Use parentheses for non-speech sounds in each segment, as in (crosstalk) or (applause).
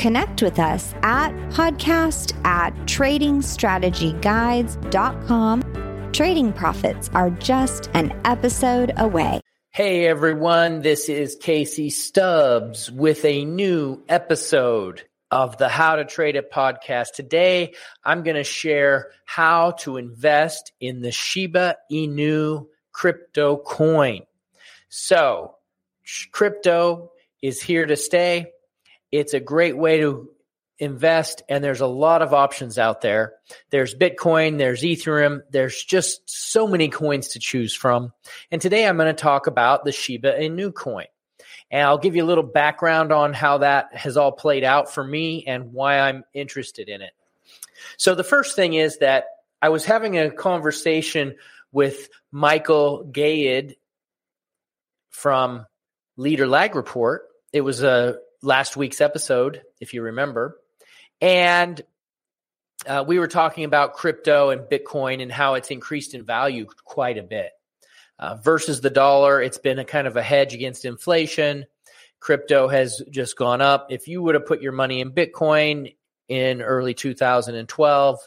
Connect with us at podcast at tradingstrategyguides.com. Trading profits are just an episode away. Hey everyone, this is Casey Stubbs with a new episode of the How to Trade It podcast. Today, I'm going to share how to invest in the Shiba Inu crypto coin. So, crypto is here to stay. It's a great way to invest, and there's a lot of options out there. There's Bitcoin, there's Ethereum, there's just so many coins to choose from. And today I'm going to talk about the Shiba Inu coin. And I'll give you a little background on how that has all played out for me and why I'm interested in it. So, the first thing is that I was having a conversation with Michael Gayed from Lead-Lag Report. It was a last week's episode, if you remember. And uh, we were talking about crypto and Bitcoin and how it's increased in value quite a bit. Uh, versus the dollar, it's been a kind of a hedge against inflation. Crypto has just gone up. If you would have put your money in Bitcoin in early 2012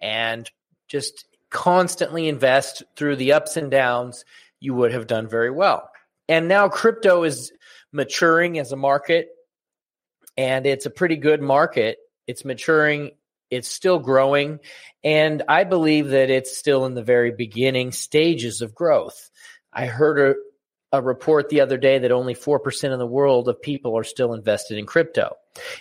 and just constantly invest through the ups and downs, you would have done very well. And now crypto is maturing as a market and it's a pretty good market. It's maturing, it's still growing, and I believe that it's still in the very beginning stages of growth. I heard a, a report the other day that only 4% of the world of people are still invested in crypto.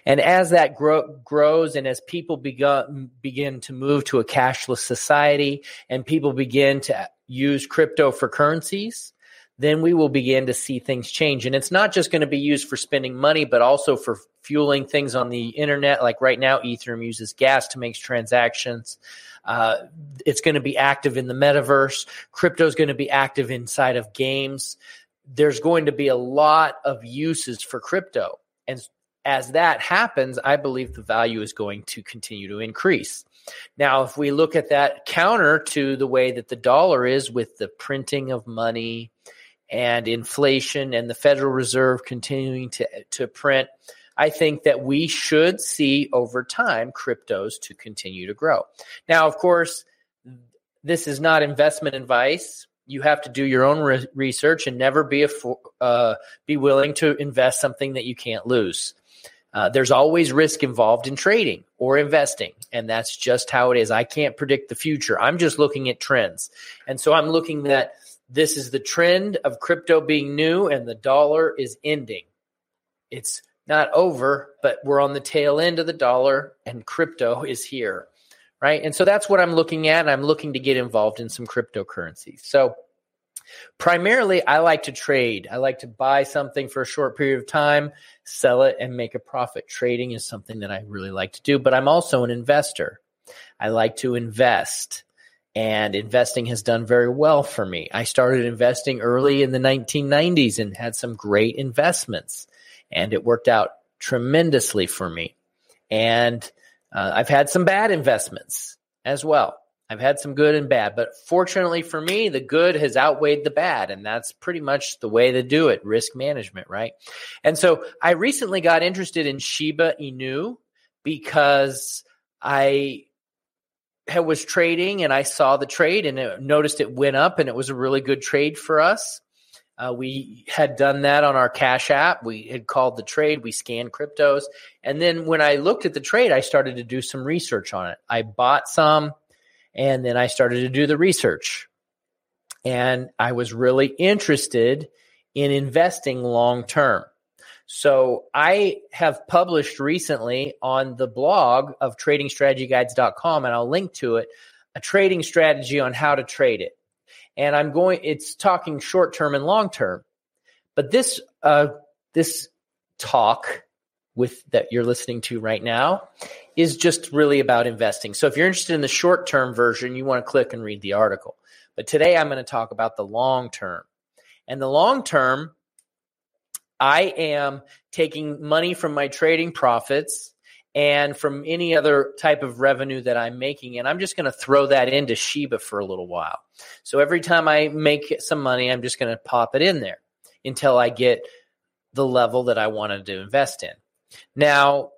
And as that grow, grows and as people begin, begin to move to a cashless society and people begin to use crypto for currencies, then we will begin to see things change. And it's not just going to be used for spending money, but also for fueling things on the internet. Like right now, Ethereum uses gas to make transactions. Uh, it's going to be active in the metaverse. Crypto is going to be active inside of games. There's going to be a lot of uses for crypto. And as that happens, I believe the value is going to continue to increase. Now, if we look at that counter to the way that the dollar is with the printing of money, and inflation and the Federal Reserve continuing to, to print, I think that we should see over time cryptos to continue to grow. Now, of course, this is not investment advice. You have to do your own re- research and never be a, uh, be willing to invest something that you can't lose. Uh, there's always risk involved in trading or investing, and that's just how it is. I can't predict the future. I'm just looking at trends, and so I'm looking at this is the trend of crypto being new and the dollar is ending. It's not over, but we're on the tail end of the dollar and crypto is here. Right. And so that's what I'm looking at. I'm looking to get involved in some cryptocurrencies. So primarily, I like to trade. I like to buy something for a short period of time, sell it, and make a profit. Trading is something that I really like to do, but I'm also an investor. I like to invest and investing has done very well for me. I started investing early in the 1990s and had some great investments, and it worked out tremendously for me. And uh, I've had some bad investments as well. I've had some good and bad, but fortunately for me, the good has outweighed the bad. And that's pretty much the way to do it risk management, right? And so I recently got interested in Shiba Inu because I was trading and I saw the trade and it, noticed it went up and it was a really good trade for us. Uh, we had done that on our Cash App. We had called the trade. We scanned cryptos. And then when I looked at the trade, I started to do some research on it. I bought some and then I started to do the research. And I was really interested in investing long term. So I have published recently on the blog of tradingstrategyguides.com, and I'll link to it, a trading strategy on how to trade it. And I'm going, it's talking short term and long term. But this, uh, this talk with that you're listening to right now is just really about investing. So if you're interested in the short term version, you want to click and read the article. But today I'm going to talk about the long term. And the long term, I am taking money from my trading profits and from any other type of revenue that I'm making, and I'm just going to throw that into Shiba for a little while. So every time I make some money, I'm just going to pop it in there until I get the level that I wanted to invest in. Now,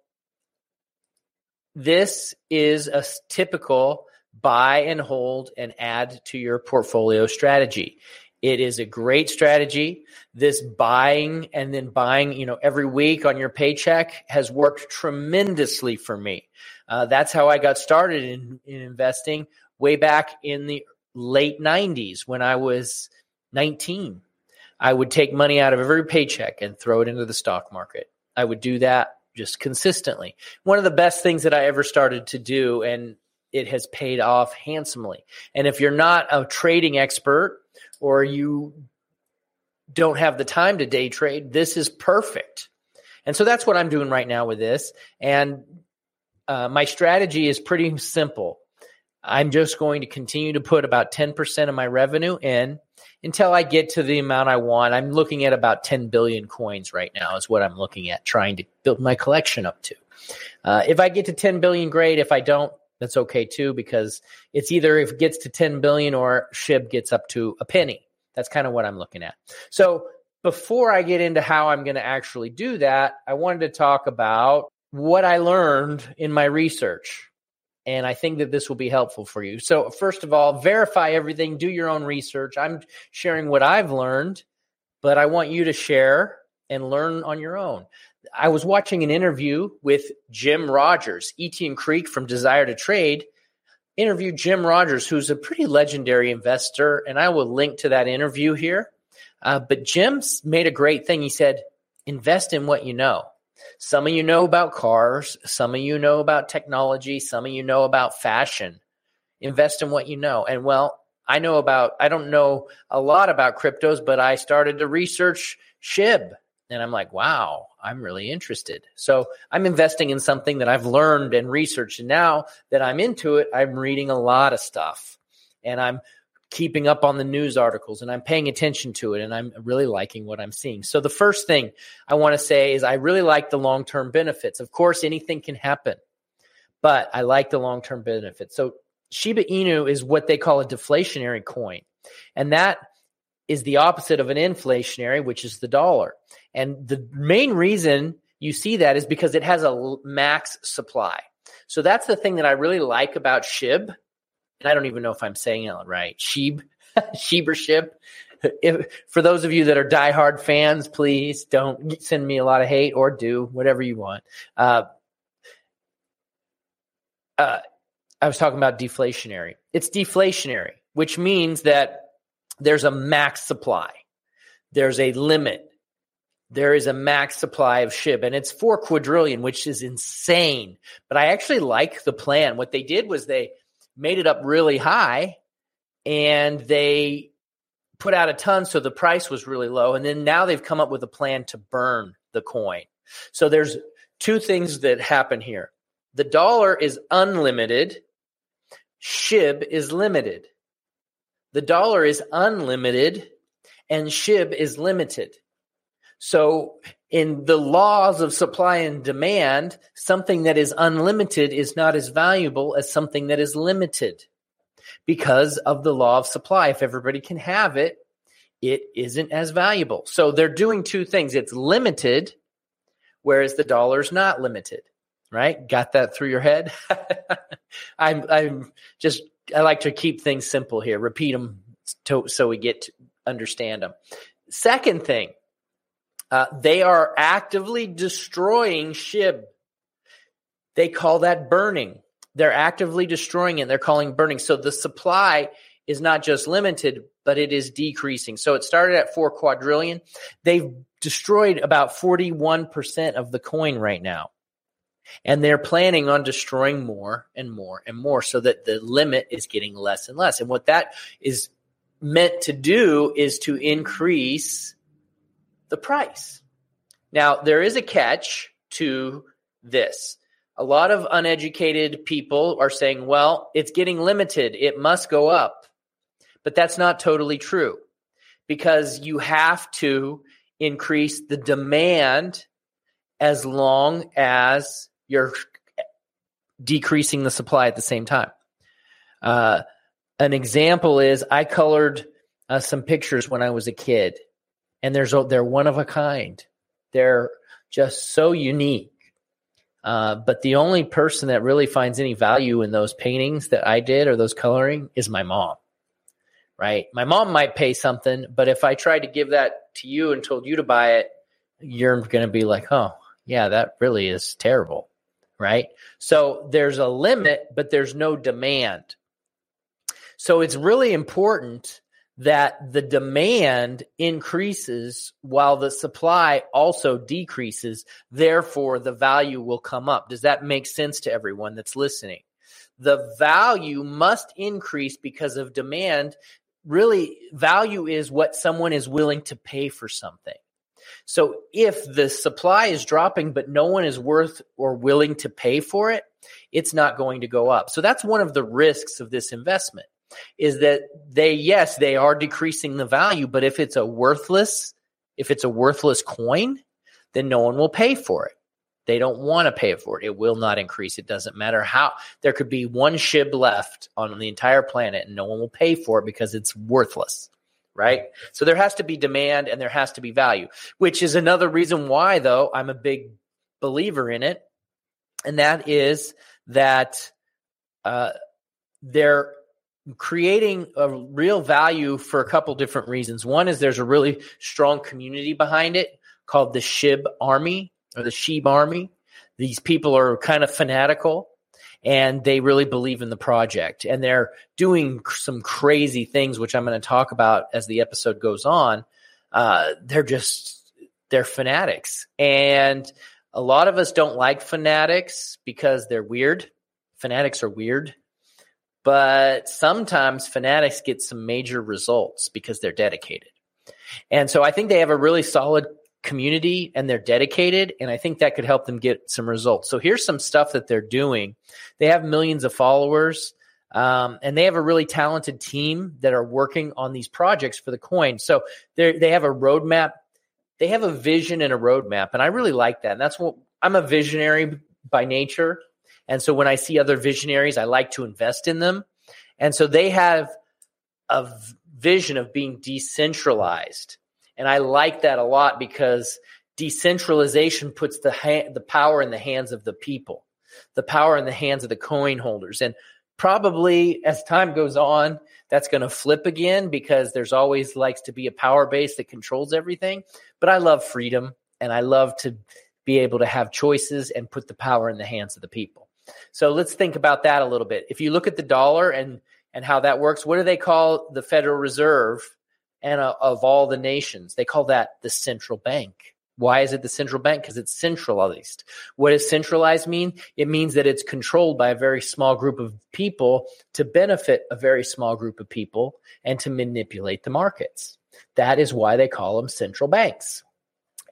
this is a typical buy and hold and add to your portfolio strategy. It is a great strategy. This buying and then buying, you know, every week on your paycheck has worked tremendously for me. Uh, that's how I got started in, in investing way back in the late 90s when I was 19. I would take money out of every paycheck and throw it into the stock market. I would do that just consistently. One of the best things that I ever started to do, and it has paid off handsomely. And if you're not a trading expert or you don't have the time to day trade, this is perfect. And so that's what I'm doing right now with this. And uh, my strategy is pretty simple. I'm just going to continue to put about 10% of my revenue in until I get to the amount I want. I'm looking at about 10 billion coins right now, is what I'm looking at, trying to build my collection up to. Uh, if I get to 10 billion, great. If I don't, that's okay too, because it's either if it gets to 10 billion or SHIB gets up to a penny. That's kind of what I'm looking at. So before I get into how I'm going to actually do that, I wanted to talk about what I learned in my research. And I think that this will be helpful for you. So, first of all, verify everything, do your own research. I'm sharing what I've learned, but I want you to share and learn on your own. I was watching an interview with Jim Rogers, Etienne Crete from Desire to Trade interviewed Jim Rogers, who's a pretty legendary investor, and I will link to that interview here. Uh, but Jim's made a great thing. He said, invest in what you know. Some of you know about cars, some of you know about technology, some of you know about fashion. Invest in what you know. And well, I know about, I don't know a lot about cryptos, but I started to research SHIB. And I'm like, wow, I'm really interested. So I'm investing in something that I've learned and researched. And now that I'm into it, I'm reading a lot of stuff and I'm keeping up on the news articles and I'm paying attention to it and I'm really liking what I'm seeing. So the first thing I want to say is I really like the long-term benefits. Of course, anything can happen, but I like the long-term benefits. So Shiba Inu is what they call a deflationary coin. And that is the opposite of an inflationary, which is the dollar. And the main reason you see that is because it has a max supply. So that's the thing that I really like about SHIB and I don't even know if I'm saying it right. Sheeb, (laughs) Shebership. If, for those of you that are diehard fans, please don't send me a lot of hate or do whatever you want. Uh, uh, I was talking about deflationary. It's deflationary, which means that there's a max supply. There's a limit. There is a max supply of SHIB, and it's four quadrillion, which is insane. But I actually like the plan. What they did was they made it up really high and they put out a ton so the price was really low. And then now they've come up with a plan to burn the coin. So there's two things that happen here. The dollar is unlimited. Shib is limited. The dollar is unlimited and shib is limited so in the laws of supply and demand, something that is unlimited is not as valuable as something that is limited because of the law of supply. If everybody can have it, it isn't as valuable. So they're doing two things. It's limited, whereas the dollar's not limited. Right? Got that through your head? (laughs) I'm I'm just I like to keep things simple here. Repeat them to, so we get to understand them. Second thing, uh, they are actively destroying SHIB. They call that burning. They're actively destroying it. They're calling burning. So the supply is not just limited, but it is decreasing. So it started at four quadrillion. They've destroyed about 41% of the coin right now. And they're planning on destroying more and more and more so that the limit is getting less and less. And what that is meant to do is to increase the price. Now, there is a catch to this. A lot of uneducated people are saying, well, it's getting limited. It must go up. But that's not totally true because you have to increase the demand as long as you're decreasing the supply at the same time. Uh, an example is I colored uh, some pictures when I was a kid, and there's they're one of a kind. They're just so unique. Uh, but the only person that really finds any value in those paintings that I did or those coloring is my mom. Right? My mom might pay something, but if I tried to give that to you and told you to buy it, you're going to be like, "Oh, yeah, that really is terrible." Right? So there's a limit, but there's no demand. So it's really important that the demand increases while the supply also decreases. Therefore, the value will come up. Does that make sense to everyone that's listening? The value must increase because of demand. Really, value is what someone is willing to pay for something. So if the supply is dropping, but no one is worth or willing to pay for it, it's not going to go up. So that's one of the risks of this investment is that they yes they are decreasing the value but if it's a worthless if it's a worthless coin then no one will pay for it. They don't want to pay for it. It will not increase. It doesn't matter how there could be one shib left on the entire planet and no one will pay for it because it's worthless right? So there has to be demand and there has to be value which is another reason why though i'm a big believer in it. And that is that uh, there creating a real value for a couple different reasons. One is there's a really strong community behind it called the Shib Army or the Sheeb Army. These people are kind of fanatical and they really believe in the project and they're doing some crazy things, which I'm going to talk about as the episode goes on. Uh, they're just, they're fanatics. And a lot of us don't like fanatics because they're weird. Fanatics are weird but sometimes fanatics get some major results because they're dedicated. And so I think they have a really solid community and they're dedicated. And I think that could help them get some results. So here's some stuff that they're doing. They have millions of followers. Um, and they have a really talented team that are working on these projects for the coin. So they they have a roadmap. They have a vision and a roadmap, and I really like that. And that's what I'm a visionary by nature. And so when I see other visionaries, I like to invest in them. And so they have a vision of being decentralized. And I like that a lot because decentralization puts the ha- the power in the hands of the people, the power in the hands of the coin holders. And probably as time goes on, that's going to flip again because there's always likes to be a power base that controls everything. But I love freedom and I love to be able to have choices and put the power in the hands of the people. So let's think about that a little bit. If you look at the dollar and and how that works, what do they call the Federal Reserve and uh, of all the nations? They call that the central bank. Why is it the central bank? Because it's centralized. What does centralized mean? It means that it's controlled by a very small group of people to benefit a very small group of people and to manipulate the markets. That is why they call them central banks.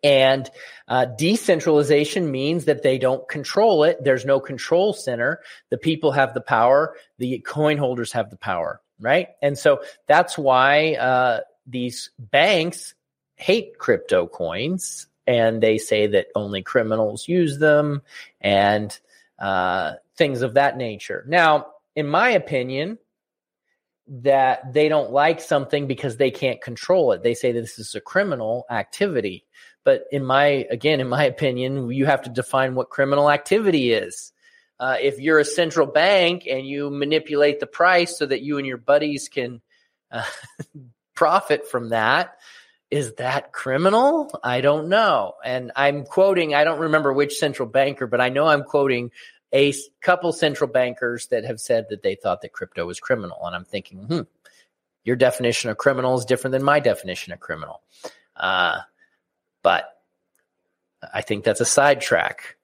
And uh, decentralization means that they don't control it. There's no control center. The people have the power. The coin holders have the power, right? And so that's why uh, these banks hate crypto coins and they say that only criminals use them and uh, things of that nature. Now, in my opinion, that they don't like something because they can't control it. They say that this is a criminal activity. But in my, again, in my opinion, you have to define what criminal activity is. Uh, if you're a central bank and you manipulate the price so that you and your buddies can uh, (laughs) profit from that, is that criminal? I don't know. And I'm quoting, I don't remember which central banker, but I know I'm quoting a couple central bankers that have said that they thought that crypto was criminal. And I'm thinking, hmm, your definition of criminal is different than my definition of criminal. Uh, but I think that's a sidetrack.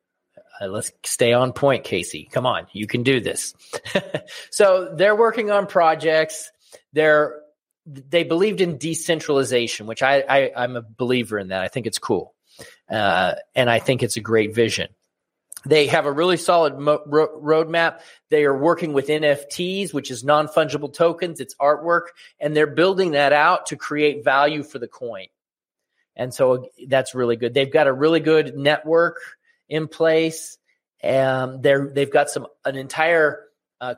Uh, let's stay on point, Casey. Come on, you can do this. (laughs) so they're working on projects. They're they believed in decentralization, which I, I I'm a believer in that. I think it's cool. Uh, and I think it's a great vision. They have a really solid mo- ro- roadmap. They are working with NFTs, which is non fungible tokens. It's artwork, and they're building that out to create value for the coin. And so that's really good. They've got a really good network in place. and they're they've got some an entire uh,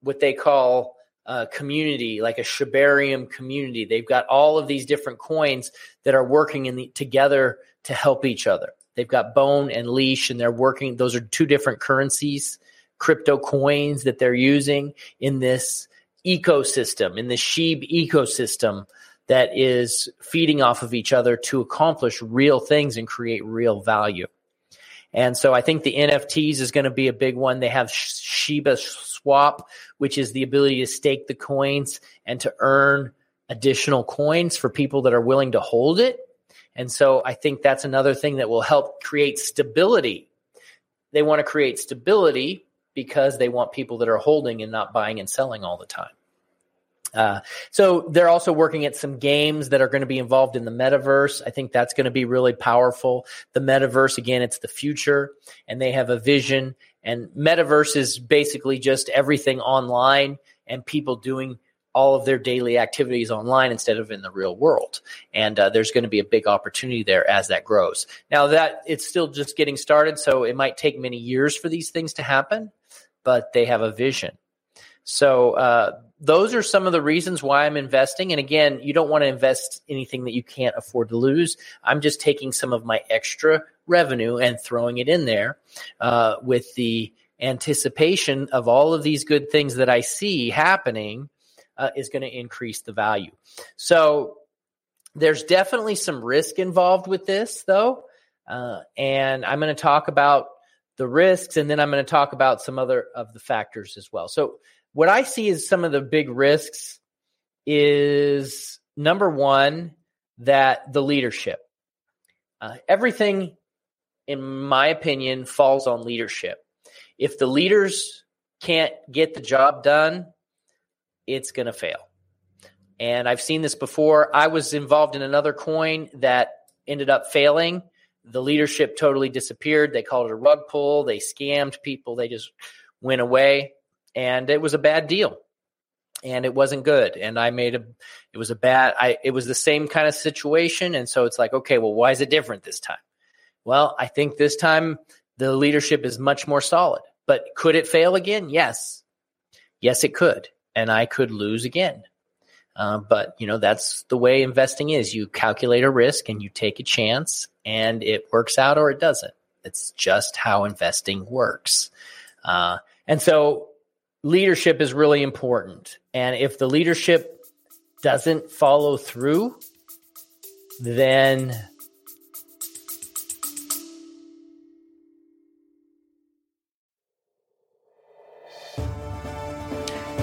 what they call a community, like a Shibarium community. They've got all of these different coins that are working in the, together to help each other. They've got Bone and Leash, and they're working. Those are two different currencies, crypto coins that they're using in this ecosystem, in the Sheeb ecosystem that is feeding off of each other to accomplish real things and create real value. And so I think the NFTs is going to be a big one. They have Shiba Swap, which is the ability to stake the coins and to earn additional coins for people that are willing to hold it. And so I think that's another thing that will help create stability. They want to create stability because they want people that are holding and not buying and selling all the time. Uh, so they're also working at some games that are going to be involved in the metaverse. I think that's going to be really powerful. The metaverse, again, it's the future, and they have a vision. And metaverse is basically just everything online and people doing all of their daily activities online instead of in the real world. And uh, there's going to be a big opportunity there as that grows. Now that it's still just getting started, so it might take many years for these things to happen, but they have a vision. So uh, those are some of the reasons why I'm investing. And again, you don't want to invest anything that you can't afford to lose. I'm just taking some of my extra revenue and throwing it in there uh, with the anticipation of all of these good things that I see happening uh, is going to increase the value. So there's definitely some risk involved with this, though. Uh, and I'm going to talk about the risks and then I'm going to talk about some other of the factors as well. So what I see as some of the big risks is number one, that the leadership. Uh, everything, in my opinion, falls on leadership. If the leaders can't get the job done, it's going to fail. And I've seen this before. I was involved in another coin that ended up failing. The leadership totally disappeared. They called it a rug pull. They scammed people. They just went away and it was a bad deal and it wasn't good and i made a it was a bad i it was the same kind of situation and so it's like okay well why is it different this time? Well i think this time the leadership is much more solid but could it fail again? Yes. Yes it could and i could lose again. Uh, but you know that's the way investing is. You calculate a risk and you take a chance and it works out or it doesn't. It's just how investing works. Uh, and so leadership is really important. And if the leadership doesn't follow through, then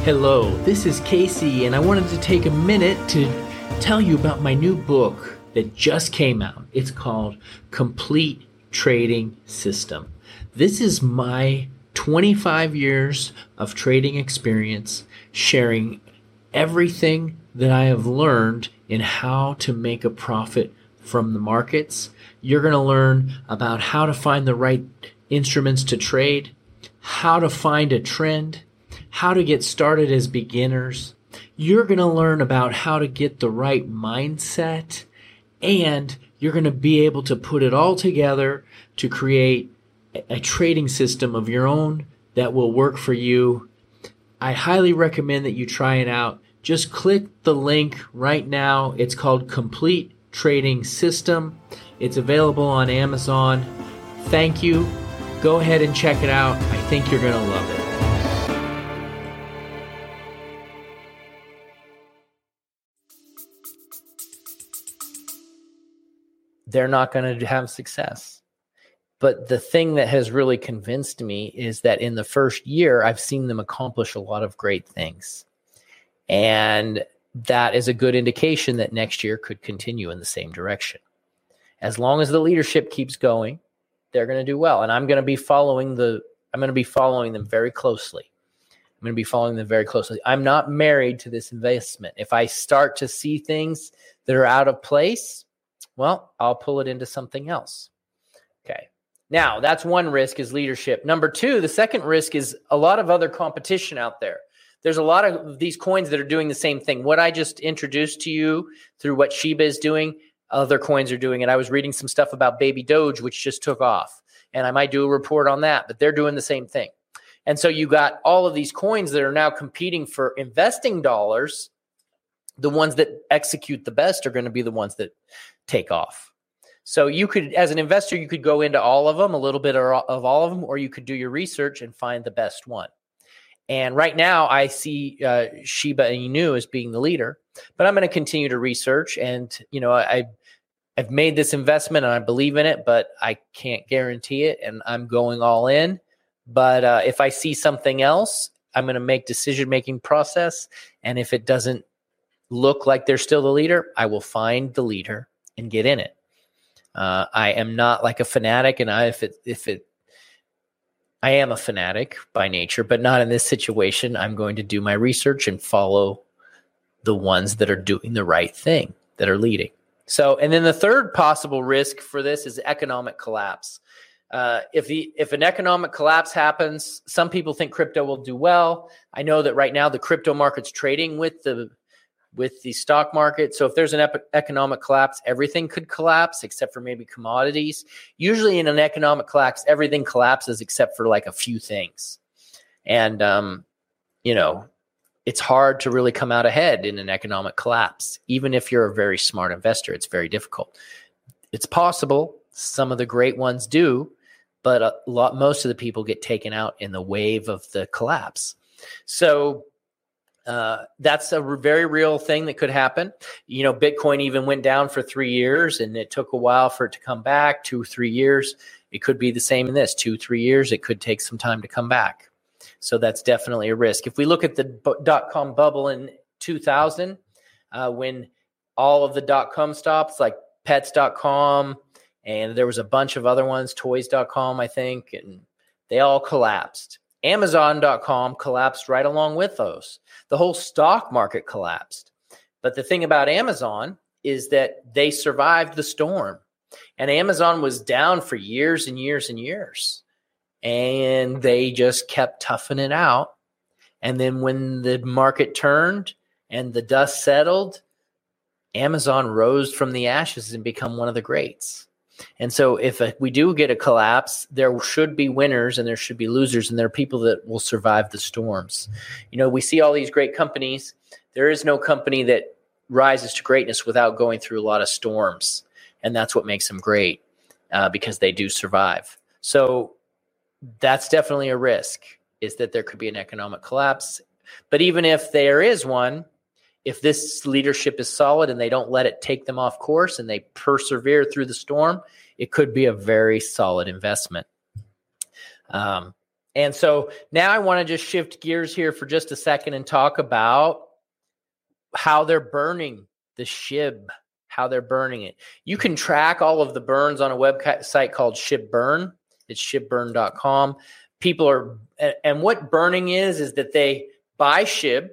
Hello, this is Casey, and I wanted to take a minute to tell you about my new book that just came out. It's called Complete Trading System. This is my 25 years of trading experience, sharing everything that I have learned in how to make a profit from the markets. You're going to learn about how to find the right instruments to trade, how to find a trend, how to get started as beginners. You're going to learn about how to get the right mindset, and you're going to be able to put it all together to create a trading system of your own that will work for you. I highly recommend that you try it out. Just click the link right now. It's called Complete Trading System. It's available on Amazon. Thank you. Go ahead and check it out. I think you're going to love it. They're not going to have success. But the thing that has really convinced me is that in the first year, I've seen them accomplish a lot of great things. And that is a good indication that next year could continue in the same direction. As long as the leadership keeps going, they're going to do well. And I'm going to be following the I'm going to be following them very closely. I'm going to be following them very closely. I'm not married to this investment. If I start to see things that are out of place, Well, I'll pull it into something else. Now, that's one risk is leadership. Number two, the second risk is a lot of other competition out there. There's a lot of these coins that are doing the same thing. What I just introduced to you through what Shiba is doing, other coins are doing. And I was reading some stuff about Baby Doge, which just took off. And I might do a report on that, but they're doing the same thing. And so you got all of these coins that are now competing for investing dollars. The ones that execute the best are going to be the ones that take off. So you could, as an investor, you could go into all of them, a little bit of all of them, or you could do your research and find the best one. And right now, I see uh, Shiba Inu as being the leader, but I'm going to continue to research. And you know, I I've made this investment and I believe in it, but I can't guarantee it, and I'm going all in. But uh, if I see something else, I'm going to make decision making process, and if it doesn't look like they're still the leader, I will find the leader and get in it. Uh, I am not like a fanatic, and I if it if it I am a fanatic by nature, but not in this situation. I'm going to do my research and follow the ones that are doing the right thing, that are leading. So, and then the third possible risk for this is economic collapse. Uh, if the if an economic collapse happens, some people think crypto will do well. I know that right now the crypto market's trading with the with the stock market. So if there's an economic collapse, everything could collapse except for maybe commodities. Usually in an economic collapse, everything collapses except for like a few things. And um, you know, it's hard to really come out ahead in an economic collapse. Even if you're a very smart investor, it's very difficult. It's possible. Some of the great ones do, but a lot most of the people get taken out in the wave of the collapse. So uh, that's a very real thing that could happen. You know, Bitcoin even went down for three years, and it took a while for it to come back. Two, three years. It could be the same in this. Two, three years. It could take some time to come back. So that's definitely a risk. If we look at the dot com bubble in 2000, uh, when all of the dot com stops, like Pets.com, and there was a bunch of other ones, Toys.com, I think, and they all collapsed. Amazon.com collapsed right along with those. The whole stock market collapsed. But the thing about Amazon is that they survived the storm. And Amazon was down for years and years and years. And they just kept toughing it out. And then when the market turned and the dust settled, Amazon rose from the ashes and become one of the greats. And so, if a, we do get a collapse, there should be winners and there should be losers, and there are people that will survive the storms. You know, we see all these great companies. There is no company that rises to greatness without going through a lot of storms, and that's what makes them great uh, because they do survive. So, that's definitely a risk. Is that there could be an economic collapse, but even if there is one, if this leadership is solid and they don't let it take them off course and they persevere through the storm, it could be a very solid investment. Um, and so now I want to just shift gears here for just a second and talk about how they're burning the SHIB, how they're burning it. You can track all of the burns on a website called ShibBurn. It's shibburn.com. People are, and what burning is, is that they buy SHIB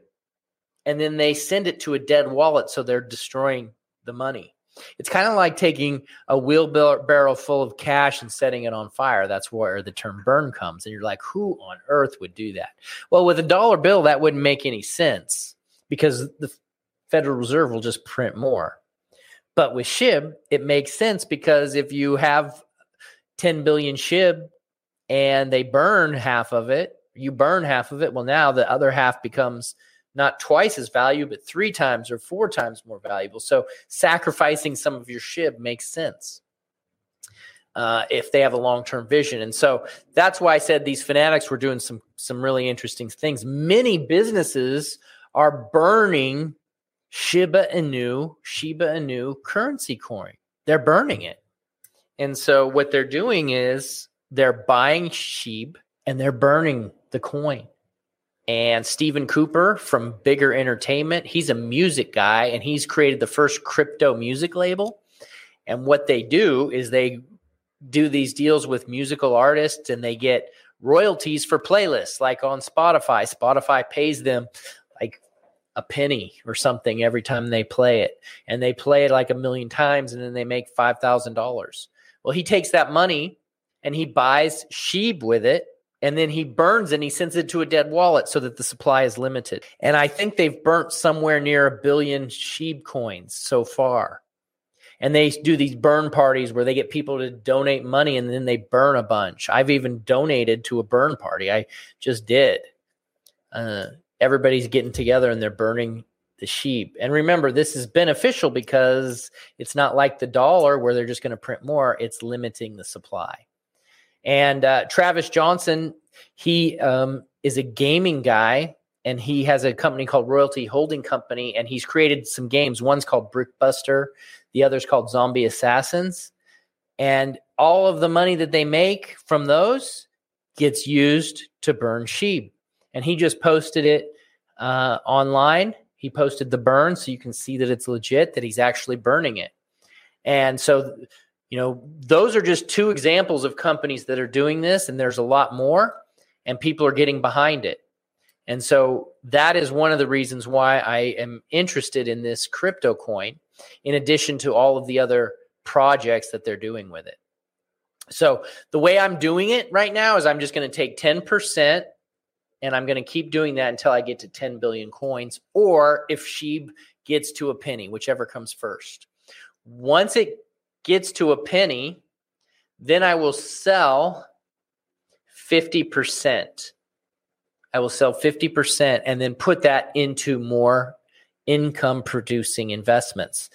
and then they send it to a dead wallet so they're destroying the money. It's kind of like taking a wheelbarrow full of cash and setting it on fire. That's where the term burn comes and you're like who on earth would do that? Well with a dollar bill that wouldn't make any sense because the federal reserve will just print more. But with shib it makes sense because if you have 10 billion shib and they burn half of it you burn half of it well now the other half becomes not twice as valuable, but three times or four times more valuable. So sacrificing some of your SHIB makes sense uh, if they have a long term vision. And so that's why I said these fanatics were doing some some really interesting things. Many businesses are burning Shiba Inu, Shiba Inu currency coin. They're burning it. And so what they're doing is they're buying SHIB and they're burning the coin and Stephen Cooper from Bigger Entertainment. He's a music guy and he's created the first crypto music label. And what they do is they do these deals with musical artists and they get royalties for playlists like on Spotify. Spotify pays them like a penny or something every time they play it. And they play it like a million times and then they make $5,000. Well, he takes that money and he buys Sheeb with it and then he burns and he sends it to a dead wallet so that the supply is limited. And I think they've burnt somewhere near a billion SHIB coins so far. And they do these burn parties where they get people to donate money and then they burn a bunch. I've even donated to a burn party. I just did. Uh, everybody's getting together and they're burning the sheep. And remember, this is beneficial because it's not like the dollar where they're just going to print more, it's limiting the supply. And uh, Travis Johnson, he um, is a gaming guy and he has a company called Royalty Holding Company and he's created some games. One's called Brickbuster, the other's called Zombie Assassins. And all of the money that they make from those gets used to burn SHIB. And he just posted it uh, online. He posted the burn so you can see that it's legit, that he's actually burning it. And so, you know, those are just two examples of companies that are doing this, and there's a lot more, and people are getting behind it. And so that is one of the reasons why I am interested in this crypto coin, in addition to all of the other projects that they're doing with it. So the way I'm doing it right now is I'm just going to take 10% and I'm going to keep doing that until I get to 10 billion coins, or if SHIB gets to a penny, whichever comes first. Once it gets to a penny, then I will sell 50%. I will sell 50% and then put that into more income producing investments.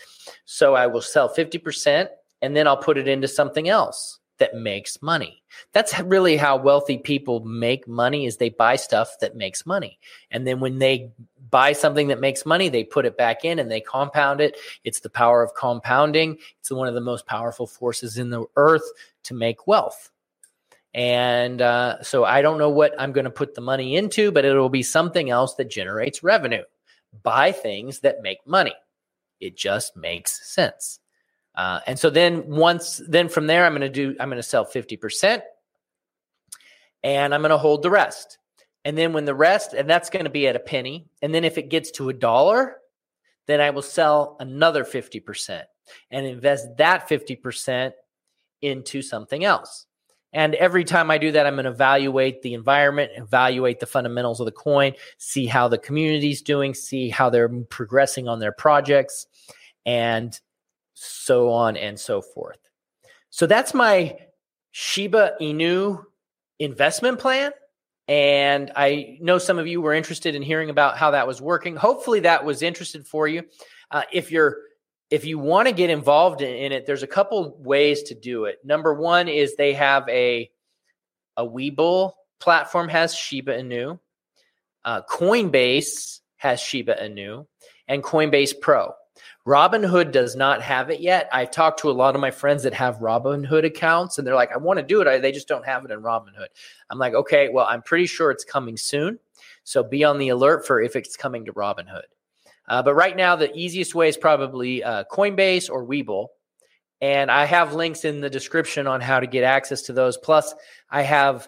So I will sell 50% and then I'll put it into something else that makes money. That's really how wealthy people make money is they buy stuff that makes money. And then when they buy something that makes money, they put it back in and they compound it. It's the power of compounding. It's one of the most powerful forces in the earth to make wealth. And uh, so I don't know what I'm going to put the money into, but it'll be something else that generates revenue. Buy things that make money. It just makes sense. Uh, and so then once then from there, I'm going to do I'm going to sell 50% and I'm going to hold the rest. And then when the rest, and that's going to be at a penny. And then if it gets to a dollar, then I will sell another 50% and invest that 50% into something else. And every time I do that, I'm going to evaluate the environment, evaluate the fundamentals of the coin, see how the community's doing, see how they're progressing on their projects. And so on and so forth. So that's my Shiba Inu investment plan. And I know some of you were interested in hearing about how that was working. Hopefully, that was interested for you. Uh, if you're if you want to get involved in, it, there's a couple ways to do it. Number one is they have a a Webull platform has Shiba Inu. Uh, Coinbase has Shiba Inu, and Coinbase Pro. Robinhood does not have it yet. I've talked to a lot of my friends that have Robinhood accounts and they're like, I want to do it. I, they just don't have it in Robinhood. I'm like, okay, well, I'm pretty sure it's coming soon. So be on the alert for if it's coming to Robinhood. Uh, but right now, the easiest way is probably uh, Coinbase or Webull. And I have links in the description on how to get access to those. Plus, I have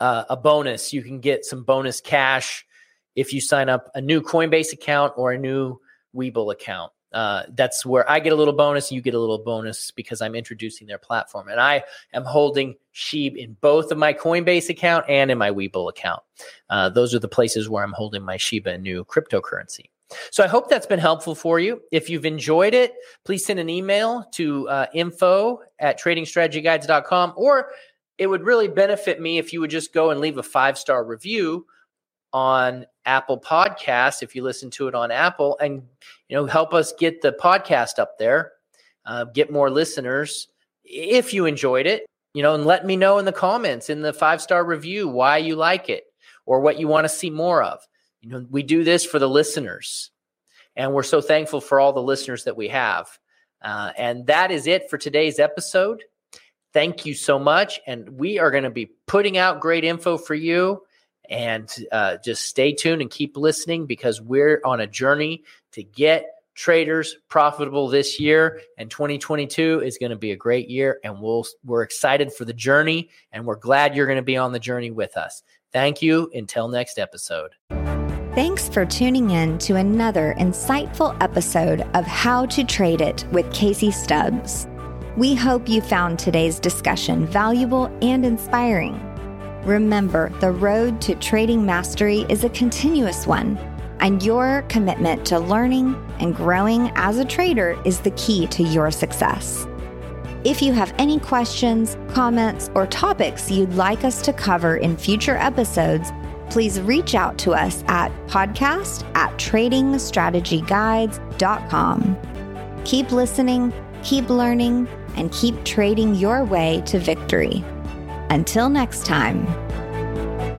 uh, a bonus. You can get some bonus cash if you sign up a new Coinbase account or a new Webull account. Uh, that's where I get a little bonus. You get a little bonus because I'm introducing their platform, and I am holding SHIB in both of my Coinbase account and in my Webull account. Uh, those are the places where I'm holding my Shiba Inu cryptocurrency. So I hope that's been helpful for you. If you've enjoyed it, please send an email to uh, info at tradingstrategyguides.com, or it would really benefit me if you would just go and leave a five star review on Apple Podcasts if you listen to it on Apple, and you know help us get the podcast up there, uh, get more listeners. If you enjoyed it, you know, and let me know in the comments in the five star review why you like it or what you want to see more of. You know, we do this for the listeners, and we're so thankful for all the listeners that we have. Uh, and that is it for today's episode. Thank you so much. And we are going to be putting out great info for you. And uh, just stay tuned and keep listening because we're on a journey to get traders profitable this year. And 2022 is going to be a great year. And we'll, we're excited for the journey and we're glad you're going to be on the journey with us. Thank you. Until next episode. Thanks for tuning in to another insightful episode of How to Trade It with Casey Stubbs. We hope you found today's discussion valuable and inspiring. Remember, the road to trading mastery is a continuous one, and your commitment to learning and growing as a trader is the key to your success. If you have any questions, comments, or topics you'd like us to cover in future episodes, please reach out to us at podcast at tradingstrategyguides.com. Keep listening, keep learning, and keep trading your way to victory. Until next time.